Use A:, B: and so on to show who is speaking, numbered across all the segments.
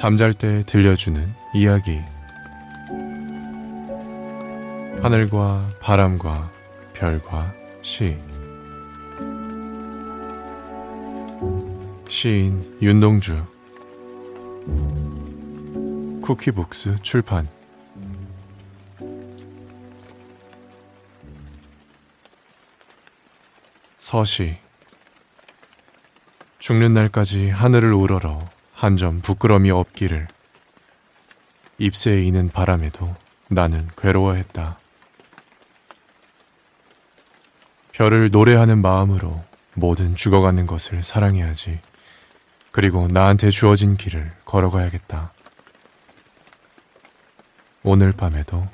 A: 잠잘 때 들려주는 이야기. 하늘과 바람과 별과 시. 시인 윤동주. 쿠키북스 출판. 서시. 죽는 날까지 하늘을 우러러 한 점 부끄럼이 없기를. 잎새에 이는 바람에도 나는 괴로워했다. 별을 노래하는 마음으로 모든 죽어가는 것을 사랑해야지. 그리고 나한테 주어진 길을 걸어가야겠다. 오늘 밤에도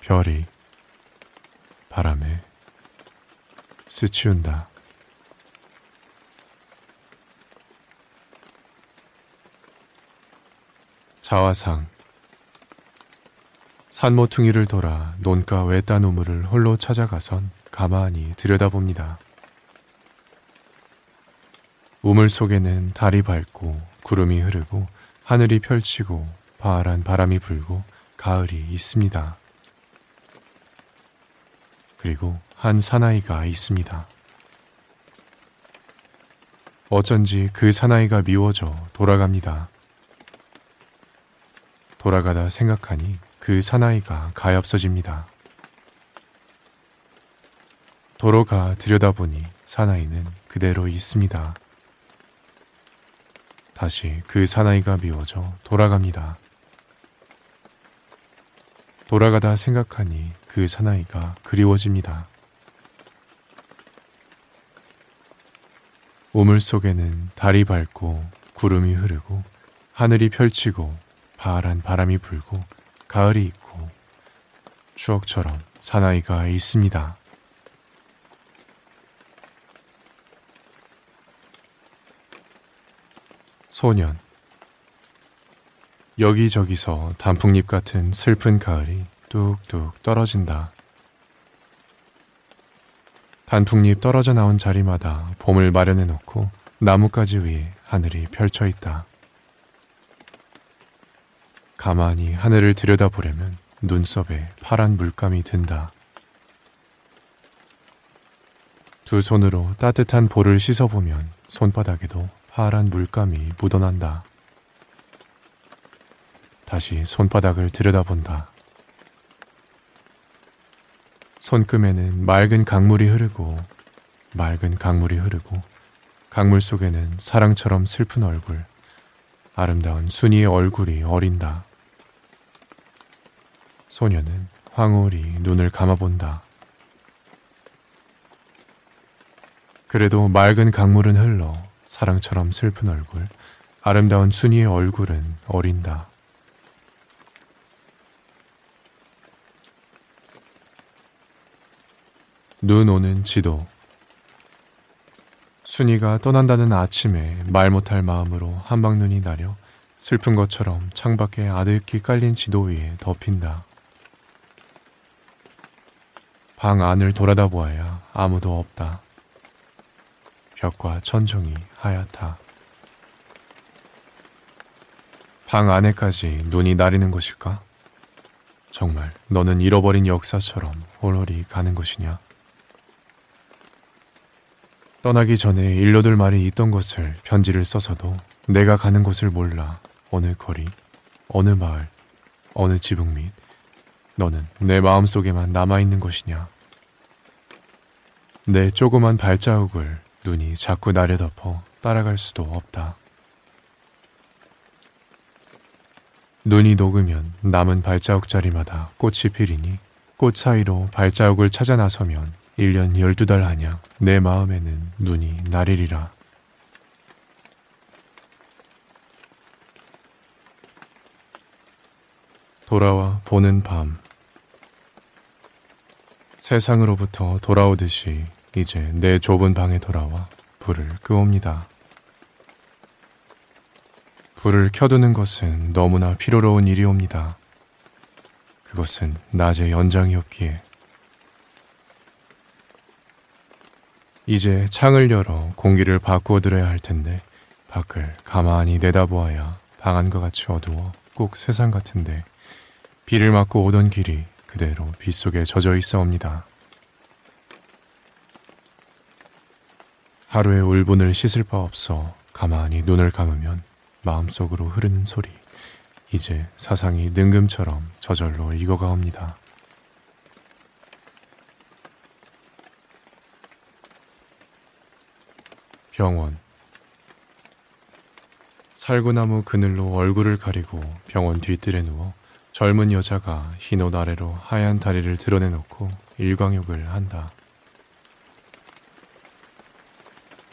A: 별이 바람에 스치운다. 자화상 산모퉁이를 돌아 논가 외딴 우물을 홀로 찾아가선 가만히 들여다봅니다. 우물 속에는 달이 밝고 구름이 흐르고 하늘이 펼치고 파란 바람이 불고 가을이 있습니다. 그리고 한 사나이가 있습니다. 어쩐지 그 사나이가 미워져 돌아갑니다. 돌아가다 생각하니 그 사나이가 가엾어집니다. 도로가 들여다보니 사나이는 그대로 있습니다. 다시 그 사나이가 미워져 돌아갑니다. 돌아가다 생각하니 그 사나이가 그리워집니다. 우물 속에는 달이 밝고 구름이 흐르고 하늘이 펼치고 파란 바람이 불고 가을이 있고 추억처럼 사나이가 있습니다. 소년 여기저기서 단풍잎 같은 슬픈 가을이 뚝뚝 떨어진다. 단풍잎 떨어져 나온 자리마다 봄을 마련해 놓고 나뭇가지 위에 하늘이 펼쳐 있다. 가만히 하늘을 들여다보려면 눈썹에 파란 물감이 든다. 두 손으로 따뜻한 볼을 씻어보면 손바닥에도 파란 물감이 묻어난다. 다시 손바닥을 들여다본다. 손금에는 맑은 강물이 흐르고 맑은 강물이 흐르고 강물 속에는 사랑처럼 슬픈 얼굴, 아름다운 순이의 얼굴이 어린다. 소녀는 황홀히 눈을 감아본다. 그래도 맑은 강물은 흘러 사랑처럼 슬픈 얼굴, 아름다운 순이의 얼굴은 어린다. 눈 오는 지도. 순이가 떠난다는 아침에 말 못할 마음으로 한방눈이 나려 슬픈 것처럼 창밖에 아득히 깔린 지도 위에 덮인다. 방 안을 돌아다 보아야 아무도 없다. 벽과 천정이 하얗다. 방 안에까지 눈이 나리는 것일까? 정말 너는 잃어버린 역사처럼 홀홀이 가는 것이냐? 떠나기 전에 일러둘 말이 있던 것을 편지를 써서도 내가 가는 곳을 몰라 어느 거리, 어느 마을, 어느 지붕 및 너는 내 마음속에만 남아있는 것이냐? 내 조그만 발자국을 눈이 자꾸 나려 덮어 따라갈 수도 없다. 눈이 녹으면 남은 발자국 자리마다 꽃이 피리니 꽃 사이로 발자국을 찾아 나서면 1년 12달 하냐 내 마음에는 눈이 나리리라. 돌아와 보는 밤 세상으로부터 돌아오듯이 이제 내 좁은 방에 돌아와 불을 끄옵니다. 불을 켜두는 것은 너무나 필요로운 일이옵니다. 그것은 낮의 연장이었기에 이제 창을 열어 공기를 바꾸어 들어야 할 텐데 밖을 가만히 내다보아야 방 안과 같이 어두워 꼭 세상 같은데 비를 맞고 오던 길이 그대로 빗속에 젖어 있어옵니다. 하루의 울분을 씻을 바 없어 가만히 눈을 감으면 마음속으로 흐르는 소리. 이제 사상이 능금처럼 저절로 익어가옵니다. 병원 살구나무 그늘로 얼굴을 가리고 병원 뒤뜰에 누워 젊은 여자가 흰 옷 아래로 하얀 다리를 드러내놓고 일광욕을 한다.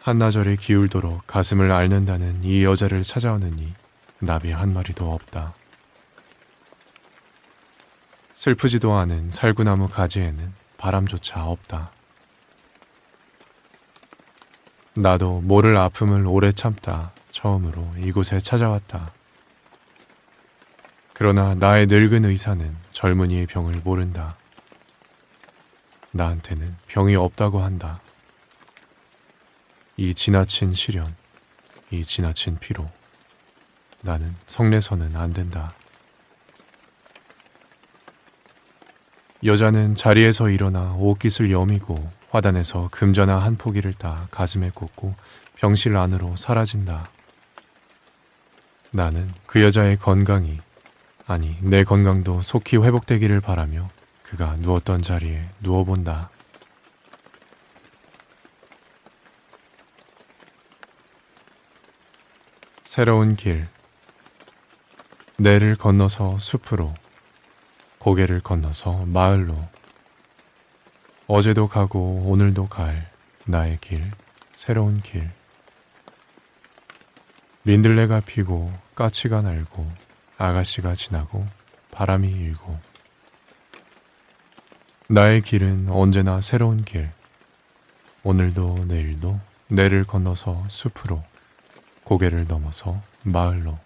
A: 한나절이 기울도록 가슴을 앓는다는 이 여자를 찾아오느니 나비 한 마리도 없다. 슬프지도 않은 살구나무 가지에는 바람조차 없다. 나도 모를 아픔을 오래 참다 처음으로 이곳에 찾아왔다. 그러나 나의 늙은 의사는 젊은이의 병을 모른다. 나한테는 병이 없다고 한다. 이 지나친 시련, 이 지나친 피로. 나는 성내서는 안 된다. 여자는 자리에서 일어나 옷깃을 여미고 화단에서 금전화 한 포기를 따 가슴에 꽂고 병실 안으로 사라진다. 나는 그 여자의 건강이, 아니, 내 건강도 속히 회복되기를 바라며 그가 누웠던 자리에 누워본다. 새로운 길. 내를 건너서 숲으로, 고개를 건너서 마을로, 어제도 가고 오늘도 갈 나의 길, 새로운 길. 민들레가 피고 까치가 날고 아가씨가 지나고 바람이 일고 나의 길은 언제나 새로운 길. 오늘도 내일도 내를 건너서 숲으로 고개를 넘어서 마을로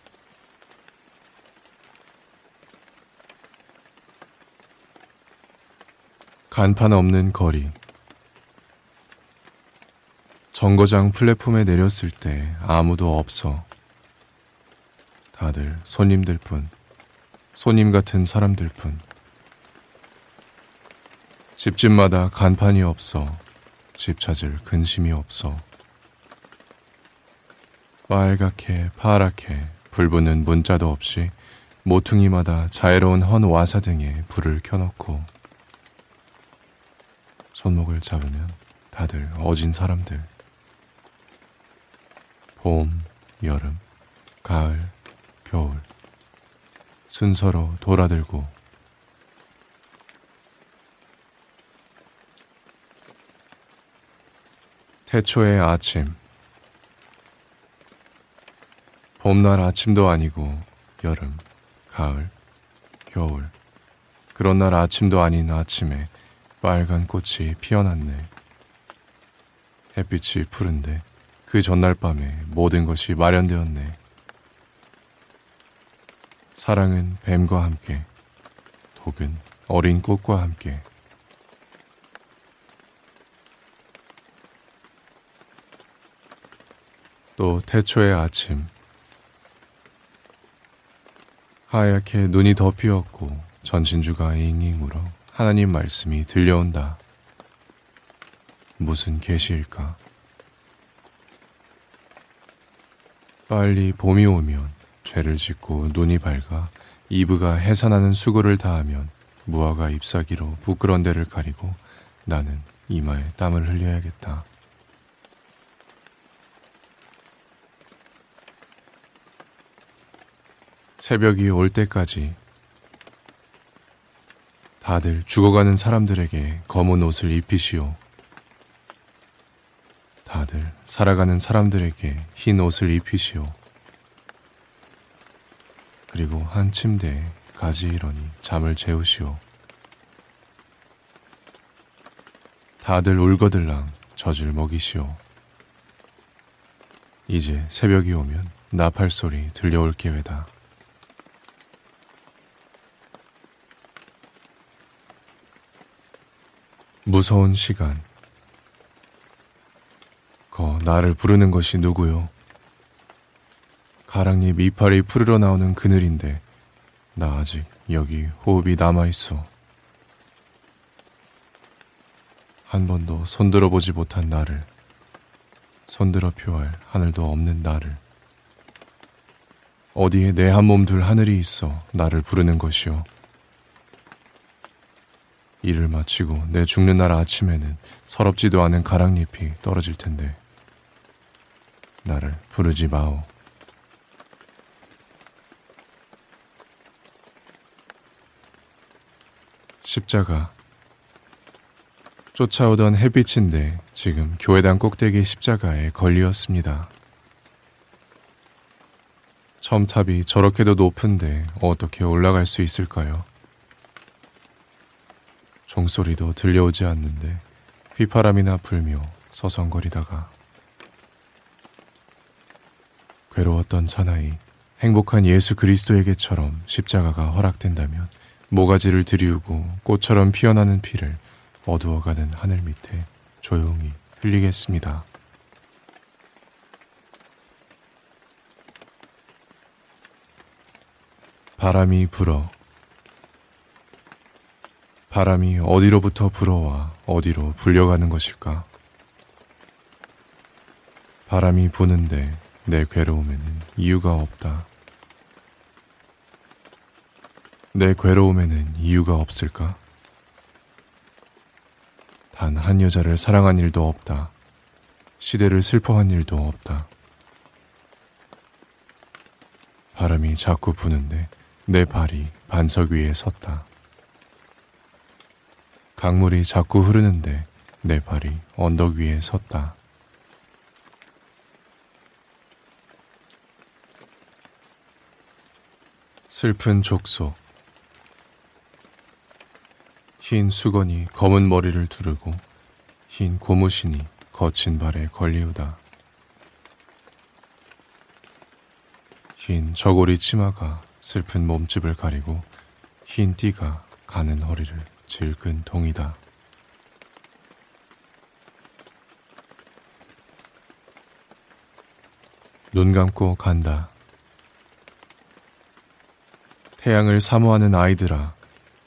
A: 간판 없는 거리 정거장 플랫폼에 내렸을 때 아무도 없어. 다들 손님들 뿐, 손님 같은 사람들 뿐. 집집마다 간판이 없어. 집 찾을 근심이 없어. 빨갛게 파랗게 불 붙는 문자도 없이 모퉁이마다 자애로운 헌 와사 등에 불을 켜놓고 손목을 잡으면 다들 어진 사람들. 봄, 여름, 가을, 겨울. 순서로 돌아들고 태초의 아침 봄날 아침도 아니고 여름, 가을, 겨울. 그런 날 아침도 아닌 아침에 빨간 꽃이 피어났네. 햇빛이 푸른데 그 전날 밤에 모든 것이 마련되었네. 사랑은 뱀과 함께, 독은 어린 꽃과 함께. 또 태초의 아침, 하얗게 눈이 덮이었고 전신주가 잉잉 울어 하나님 말씀이 들려온다. 무슨 계시일까? 빨리 봄이 오면 죄를 짓고 눈이 밝아 이브가 해산하는 수고를 다하면 무화과 잎사귀로 부끄런 데를 가리고 나는 이마에 땀을 흘려야겠다. 새벽이 올 때까지 다들 죽어가는 사람들에게 검은 옷을 입히시오. 다들 살아가는 사람들에게 흰 옷을 입히시오. 그리고 한 침대에 가지런히 잠을 재우시오. 다들 울거들랑 젖을 먹이시오. 이제 새벽이 오면 나팔 소리 들려올 기회다. 무서운 시간. 거 나를 부르는 것이 누구요? 가랑잎 이파리 푸르러 나오는 그늘인데 나 아직 여기 호흡이 남아있어. 한 번도 손들어 보지 못한 나를, 손들어 표할 하늘도 없는 나를, 어디에 내 한 몸 둘 하늘이 있어 나를 부르는 것이오. 일을 마치고 내 죽는 날 아침에는 서럽지도 않은 가랑잎이 떨어질 텐데, 나를 부르지 마오. 십자가. 쫓아오던 햇빛인데 지금 교회당 꼭대기 십자가에 걸리었습니다. 첨탑이 저렇게도 높은데 어떻게 올라갈 수 있을까요? 종소리도 들려오지 않는데 휘파람이나 불며 서성거리다가 괴로웠던 사나이 행복한 예수 그리스도에게처럼 십자가가 허락된다면 모가지를 들이우고 꽃처럼 피어나는 피를 어두워가는 하늘 밑에 조용히 흘리겠습니다. 바람이 불어 바람이 어디로부터 불어와 어디로 불려가는 것일까? 바람이 부는데 내 괴로움에는 이유가 없다. 내 괴로움에는 이유가 없을까? 단 한 여자를 사랑한 일도 없다. 시대를 슬퍼한 일도 없다. 바람이 자꾸 부는데 내 발이 반석 위에 섰다. 강물이 자꾸 흐르는데 내 발이 언덕 위에 섰다. 슬픈 족속 흰 수건이 검은 머리를 두르고 흰 고무신이 거친 발에 걸리우다. 흰 저고리 치마가 슬픈 몸집을 가리고 흰 띠가 가는 허리를 질끈 동이다. 눈 감고 간다. 태양을 사모하는 아이들아,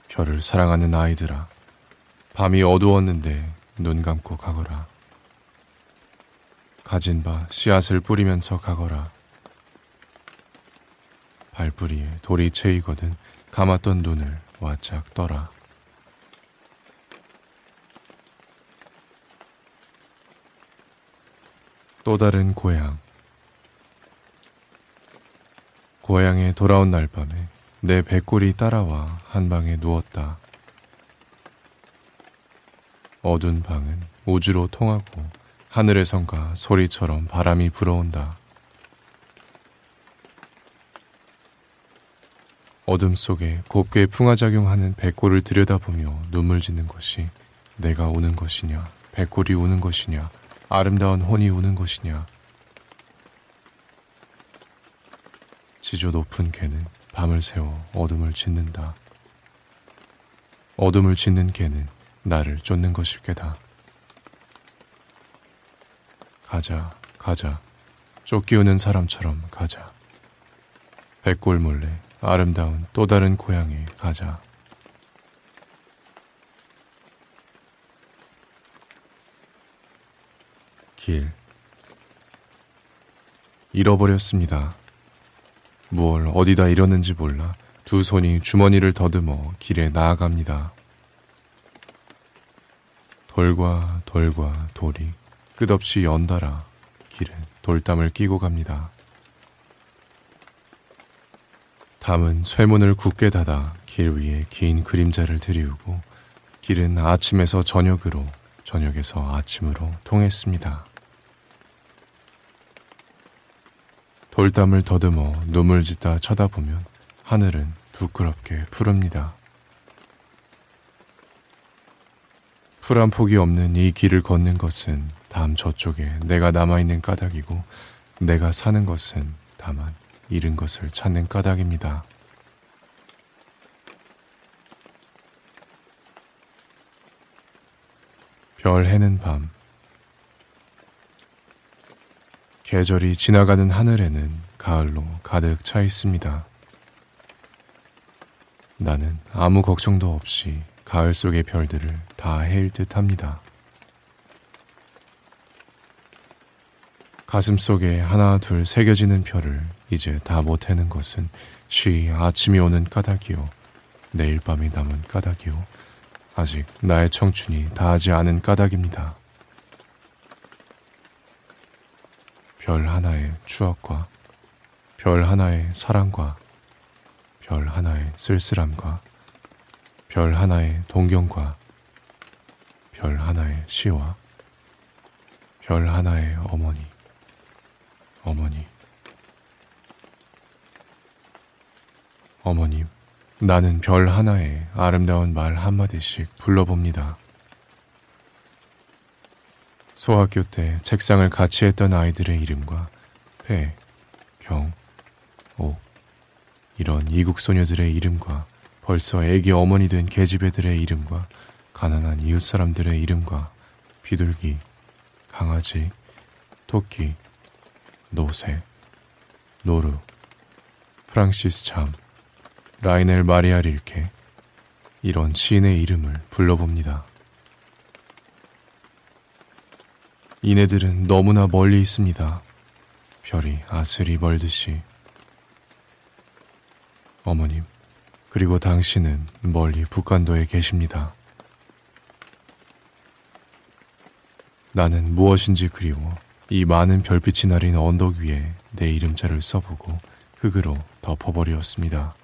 A: 별을 사랑하는 아이들아, 밤이 어두웠는데 눈 감고 가거라. 가진 바 씨앗을 뿌리면서 가거라. 발뿌리에 돌이 채이거든 감았던 눈을 와짝 떠라. 또 다른 고향. 고향에 돌아온 날 밤에 내 배꼽이 따라와 한 방에 누웠다. 어두운 방은 우주로 통하고 하늘에선가 소리처럼 바람이 불어온다. 어둠 속에 곱게 풍화작용하는 백골을 들여다보며 눈물 짓는 것이 내가 우는 것이냐, 백골이 우는 것이냐, 아름다운 혼이 우는 것이냐. 지조 높은 개는 밤을 새워 어둠을 짓는다. 어둠을 짓는 개는 나를 쫓는 것일 게다. 가자, 가자. 쫓기우는 사람처럼 가자. 백골 몰래 아름다운 또 다른 고향에 가자. 길. 잃어버렸습니다. 무얼 어디다 잃었는지 몰라 두 손이 주머니를 더듬어 길에 나아갑니다. 돌과 돌과 돌이 끝없이 연달아 길은 돌담을 끼고 갑니다. 담은 쇠문을 굳게 닫아 길 위에 긴 그림자를 들이우고 길은 아침에서 저녁으로 저녁에서 아침으로 통했습니다. 돌담을 더듬어 눈물 짓다 쳐다보면 하늘은 부끄럽게 푸릅니다. 풀 한 폭이 없는 이 길을 걷는 것은 담 저쪽에 내가 남아있는 까닭이고 내가 사는 것은 다만 잃은 것을 찾는 까닭입니다. 별 해는 밤 계절이 지나가는 하늘에는 가을로 가득 차 있습니다. 나는 아무 걱정도 없이 가을 속의 별들을 다 헤일 듯 합니다. 가슴 속에 하나 둘 새겨지는 별을 이제 다 못 해는 것은 쉬 아침이 오는 까닭이요. 내일 밤이 남은 까닭이요. 아직 나의 청춘이 다하지 않은 까닭입니다. 별 하나의 추억과 별 하나의 사랑과 별 하나의 쓸쓸함과 별 하나의 동경과 별 하나의 시와 별 하나의 어머니, 어머니, 어머님, 나는 별 하나에 아름다운 말 한마디씩 불러봅니다. 소학교 때 책상을 같이 했던 아이들의 이름과 배, 경, 옥, 이런 이국 소녀들의 이름과 벌써 애기 어머니 된 계집애들의 이름과 가난한 이웃 사람들의 이름과 비둘기, 강아지, 토끼, 노새, 노루, 프랑시스 잠, 라이너 마리아 릴케 이런 시인의 이름을 불러봅니다. 이네들은 너무나 멀리 있습니다. 별이 아슬이 멀듯이. 어머님, 그리고 당신은 멀리 북간도에 계십니다. 나는 무엇인지 그리워 이 많은 별빛이 나린 언덕 위에 내 이름자를 써보고 흙으로 덮어버리었습니다.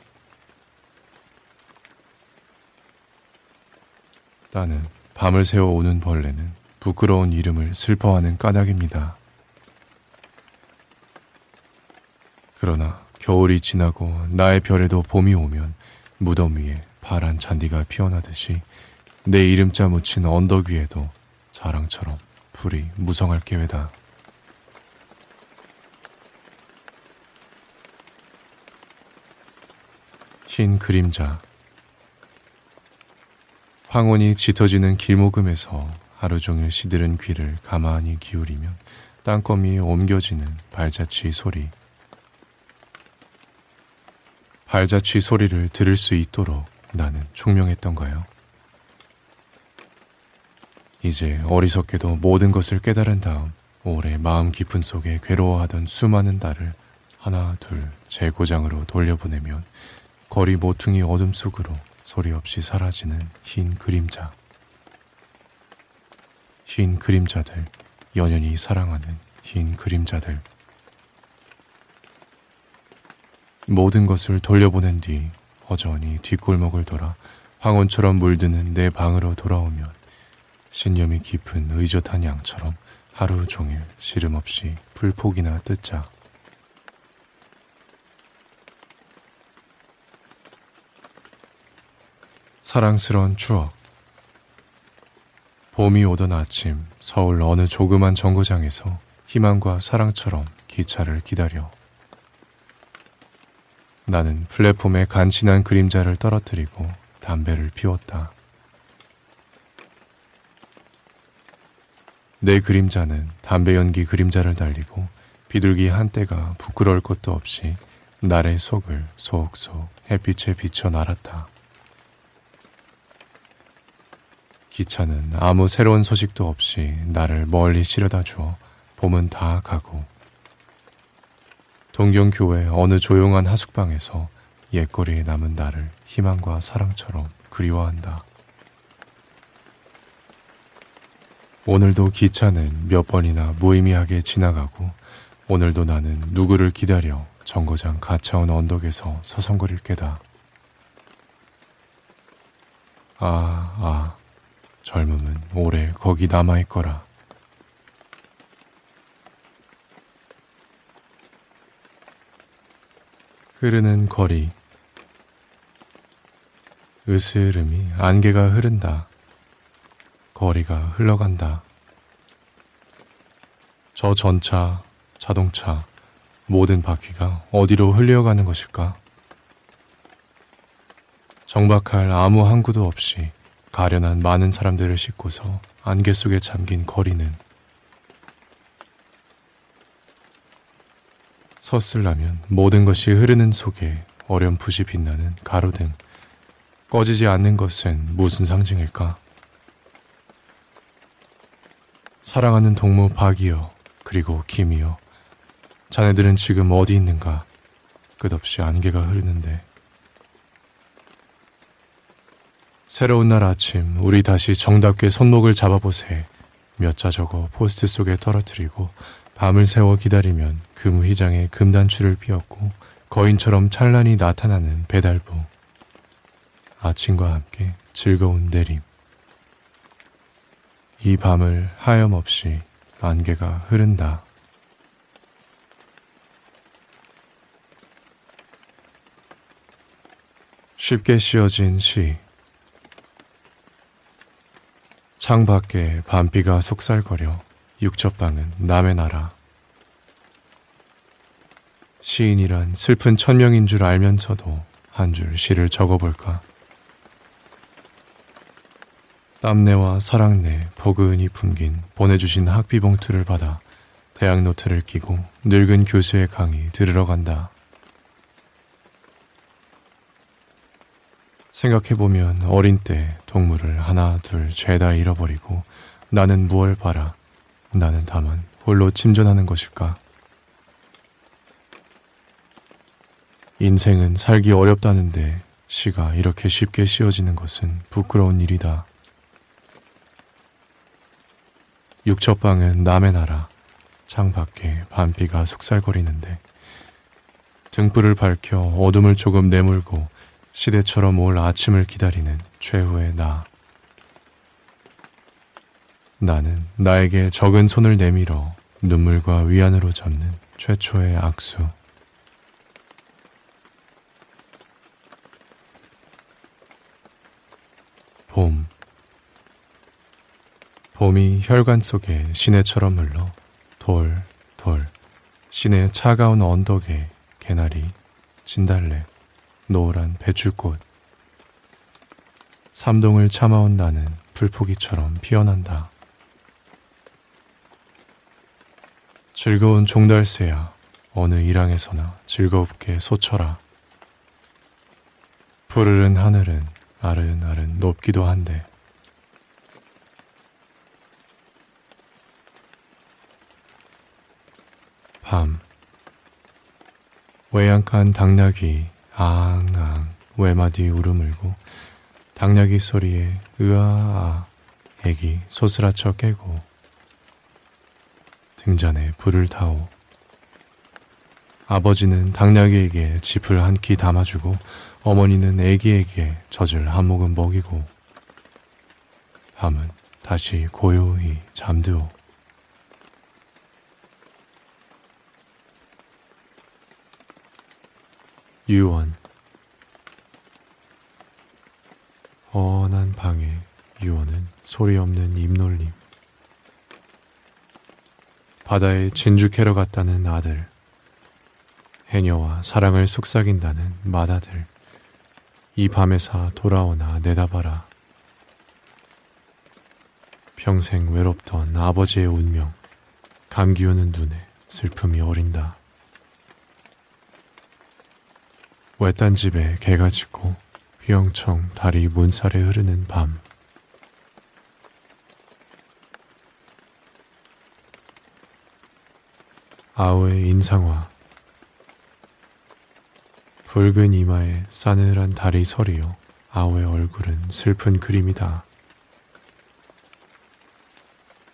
A: 나는 밤을 새워 오는 벌레는 부끄러운 이름을 슬퍼하는 까닭입니다. 그러나 겨울이 지나고 나의 별에도 봄이 오면 무덤 위에 파란 잔디가 피어나듯이 내 이름자 묻힌 언덕 위에도 자랑처럼 불이 무성할 계획다. 흰 그림자 황혼이 짙어지는 길목음에서 하루 종일 시들은 귀를 가만히 기울이면 땅거미에 옮겨지는 발자취 소리. 발자취 소리를 들을 수 있도록 나는 총명했던가요? 이제 어리석게도 모든 것을 깨달은 다음 오래 마음 깊은 속에 괴로워하던 수많은 달을 하나 둘 제 고장으로 돌려보내면 거리 모퉁이 어둠 속으로 소리 없이 사라지는 흰 그림자. 흰 그림자들, 연연히 사랑하는 흰 그림자들. 모든 것을 돌려보낸 뒤 허전히 뒷골목을 돌아 황혼처럼 물드는 내 방으로 돌아오면 신념이 깊은 의젓한 양처럼 하루 종일 시름 없이 불폭이나 뜯자. 사랑스러운 추억. 봄이 오던 아침 서울 어느 조그만 정거장에서 희망과 사랑처럼 기차를 기다려. 나는 플랫폼에 간신한 그림자를 떨어뜨리고 담배를 피웠다. 내 그림자는 담배 연기 그림자를 달리고 비둘기 한때가 부끄러울 것도 없이 날의 속을 속속 햇빛에 비춰 날았다. 기차는 아무 새로운 소식도 없이 나를 멀리 실어다 주어 봄은 다 가고 동경교회 어느 조용한 하숙방에서 옛거리에 남은 나를 희망과 사랑처럼 그리워한다. 오늘도 기차는 몇 번이나 무의미하게 지나가고 오늘도 나는 누구를 기다려 정거장 가차원 언덕에서 서성거릴 게다. 아, 아. 젊음은 오래 거기 남아있거라. 흐르는 거리. 으스름이 안개가 흐른다. 거리가 흘러간다. 저 전차, 자동차, 모든 바퀴가 어디로 흘려가는 것일까? 정박할 아무 항구도 없이 가련한 많은 사람들을 싣고서 안개 속에 잠긴 거리는 섰을라면 모든 것이 흐르는 속에 어렴풋이 빛나는 가로등. 꺼지지 않는 것은 무슨 상징일까? 사랑하는 동무 박이여, 그리고 김이여. 자네들은 지금 어디 있는가? 끝없이 안개가 흐르는데. 새로운 날 아침, 우리 다시 정답게 손목을 잡아보세. 몇 자 적어 포스트 속에 떨어뜨리고 밤을 새워 기다리면 금휘장에 금단추를 피웠고 거인처럼 찬란히 나타나는 배달부. 아침과 함께 즐거운 내림. 이 밤을 하염없이 안개가 흐른다. 쉽게 씌어진 시. 창밖에 밤비가 속살거려 육첩방은 남의 나라. 시인이란 슬픈 천명인 줄 알면서도 한 줄 시를 적어볼까. 땀내와 사랑내 버근히 풍긴 보내주신 학비 봉투를 받아 대학 노트를 끼고 늙은 교수의 강의 들으러 간다. 생각해보면 어린 때 동물을 하나 둘 죄다 잃어버리고 나는 무얼 바라 나는 다만 홀로 침전하는 것일까? 인생은 살기 어렵다는데 시가 이렇게 쉽게 씌워지는 것은 부끄러운 일이다. 육첩방은 남의 나라, 창밖에 밤비가 속살거리는데 등불을 밝혀 어둠을 조금 내몰고 시대처럼 올 아침을 기다리는 최후의 나. 나는 나에게 적은 손을 내밀어 눈물과 위안으로 잡는 최초의 악수. 봄. 봄이 혈관 속에 시내처럼 흘러 돌, 돌, 시내 차가운 언덕에 개나리, 진달래, 노란 배출꽃. 삼동을 참아온 나는 불포기처럼 피어난다. 즐거운 종달새야 어느 일항에서나 즐겁게 솟쳐라. 푸르른 하늘은 아른아른 높기도 한데 밤 외양간 당나귀 앙앙 외마디 울음을고 당나귀 소리에 으아아 애기 소스라쳐 깨고 등잔에 불을 타오 아버지는 당나귀에게 짚을 한 끼 담아주고 어머니는 애기에게 젖을 한 모금 먹이고 밤은 다시 고요히 잠드오. 유원 어난 방에 유원은 소리 없는 입놀림. 바다에 진주 캐러 갔다는 아들. 해녀와 사랑을 속삭인다는 맏아들. 이 밤에사 돌아오나 내다봐라. 평생 외롭던 아버지의 운명. 감기 오는 눈에 슬픔이 어린다 외딴 집에 개가 짖고 휘영청 달이 문살에 흐르는 밤. 아우의 인상화 붉은 이마에 싸늘한 달이 서리요 아우의 얼굴은 슬픈 그림이다.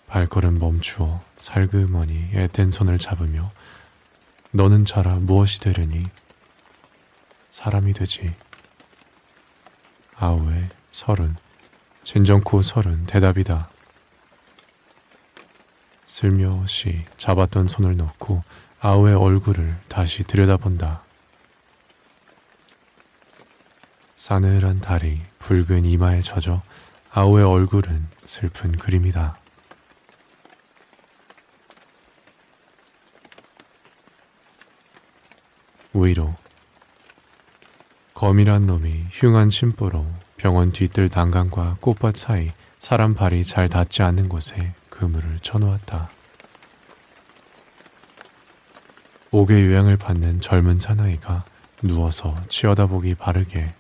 A: 발걸음 멈추어 살그머니 애된 손을 잡으며 너는 자라 무엇이 되려니 사람이 되지. 아우의 서른, 진정코 서른 대답이다. 슬며시 잡았던 손을 넣고 아우의 얼굴을 다시 들여다본다. 싸늘한 달이 붉은 이마에 젖어 아우의 얼굴은 슬픈 그림이다. 위로 거미란 놈이 흉한 심보로 병원 뒤뜰 난간과 꽃밭 사이 사람 발이 잘 닿지 않는 곳에 그물을 쳐놓았다. 옥의 요양을 받는 젊은 사나이가 누워서 치어다보기 바르게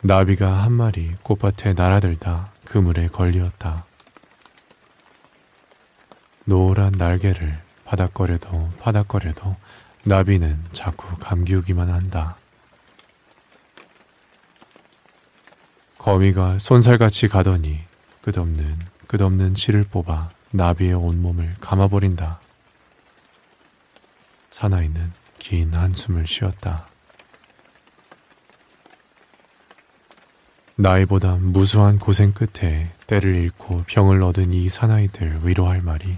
A: 나비가 한 마리 꽃밭에 날아들다 그물에 걸리었다. 노란 날개를 바닥거려도 바닥거려도 나비는 자꾸 감기우기만 한다. 거미가 손살같이 가더니 끝없는 끝없는 실을 뽑아 나비의 온몸을 감아버린다. 사나이는 긴 한숨을 쉬었다. 나이보다 무수한 고생 끝에 때를 잃고 병을 얻은 이 사나이들 위로할 말이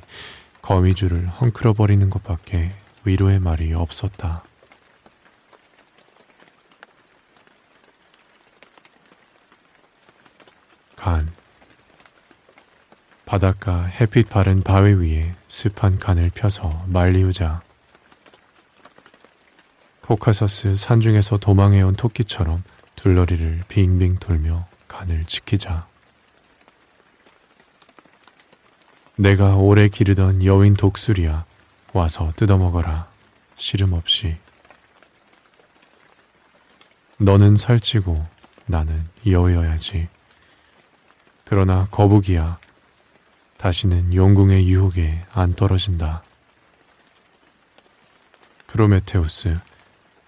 A: 거미줄을 헝클어버리는 것밖에 위로의 말이 없었다. 간. 바닷가 햇빛 바른 바위 위에 습한 간을 펴서 말리우자. 코카서스 산중에서 도망해온 토끼처럼 둘러리를 빙빙 돌며 간을 지키자. 내가 오래 기르던 여윈 독수리야 와서 뜯어먹어라 시름 없이. 너는 살찌고 나는 여여야지. 그러나 거북이야 다시는 용궁의 유혹에 안 떨어진다. 프로메테우스,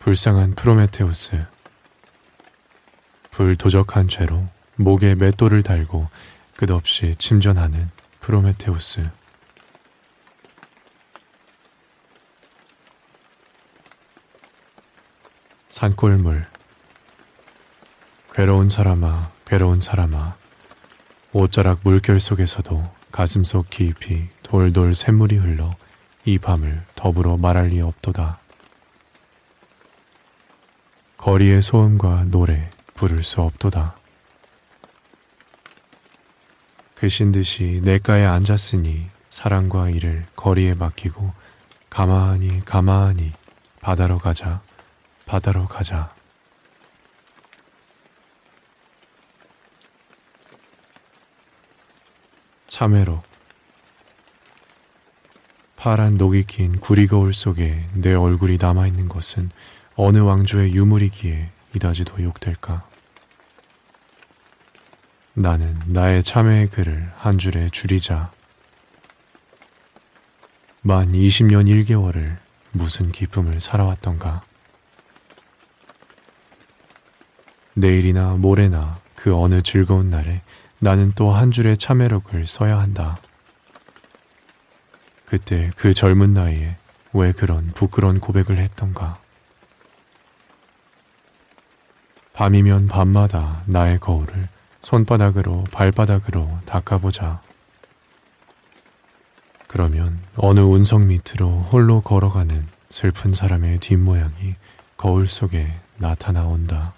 A: 불쌍한 프로메테우스. 불도적한 죄로 목에 맷돌을 달고 끝없이 침전하는 프로메테우스. 산골물. 괴로운 사람아, 괴로운 사람아. 옷자락 물결 속에서도 가슴속 깊이 돌돌 샘물이 흘러 이 밤을 더불어 말할 리 없도다. 거리의 소음과 노래 부를 수 없도다. 그신 듯이 내가에 앉았으니 사랑과 일을 거리에 맡기고 가만히 가만히 바다로 가자, 바다로 가자. 참외로 파란 녹이 낀 구리 거울 속에 내 얼굴이 남아있는 것은 어느 왕조의 유물이기에 이다지 도 욕될까? 나는 나의 참회의 글을 한 줄에 줄이자 만 20년 1개월을 무슨 기쁨을 살아왔던가. 내일이나 모레나 그 어느 즐거운 날에 나는 또 한 줄의 참회록을 써야 한다. 그때 그 젊은 나이에 왜 그런 부끄러운 고백을 했던가. 밤이면 밤마다 나의 거울을 손바닥으로 발바닥으로 닦아보자. 그러면 어느 운석 밑으로 홀로 걸어가는 슬픈 사람의 뒷모양이 거울 속에 나타나온다.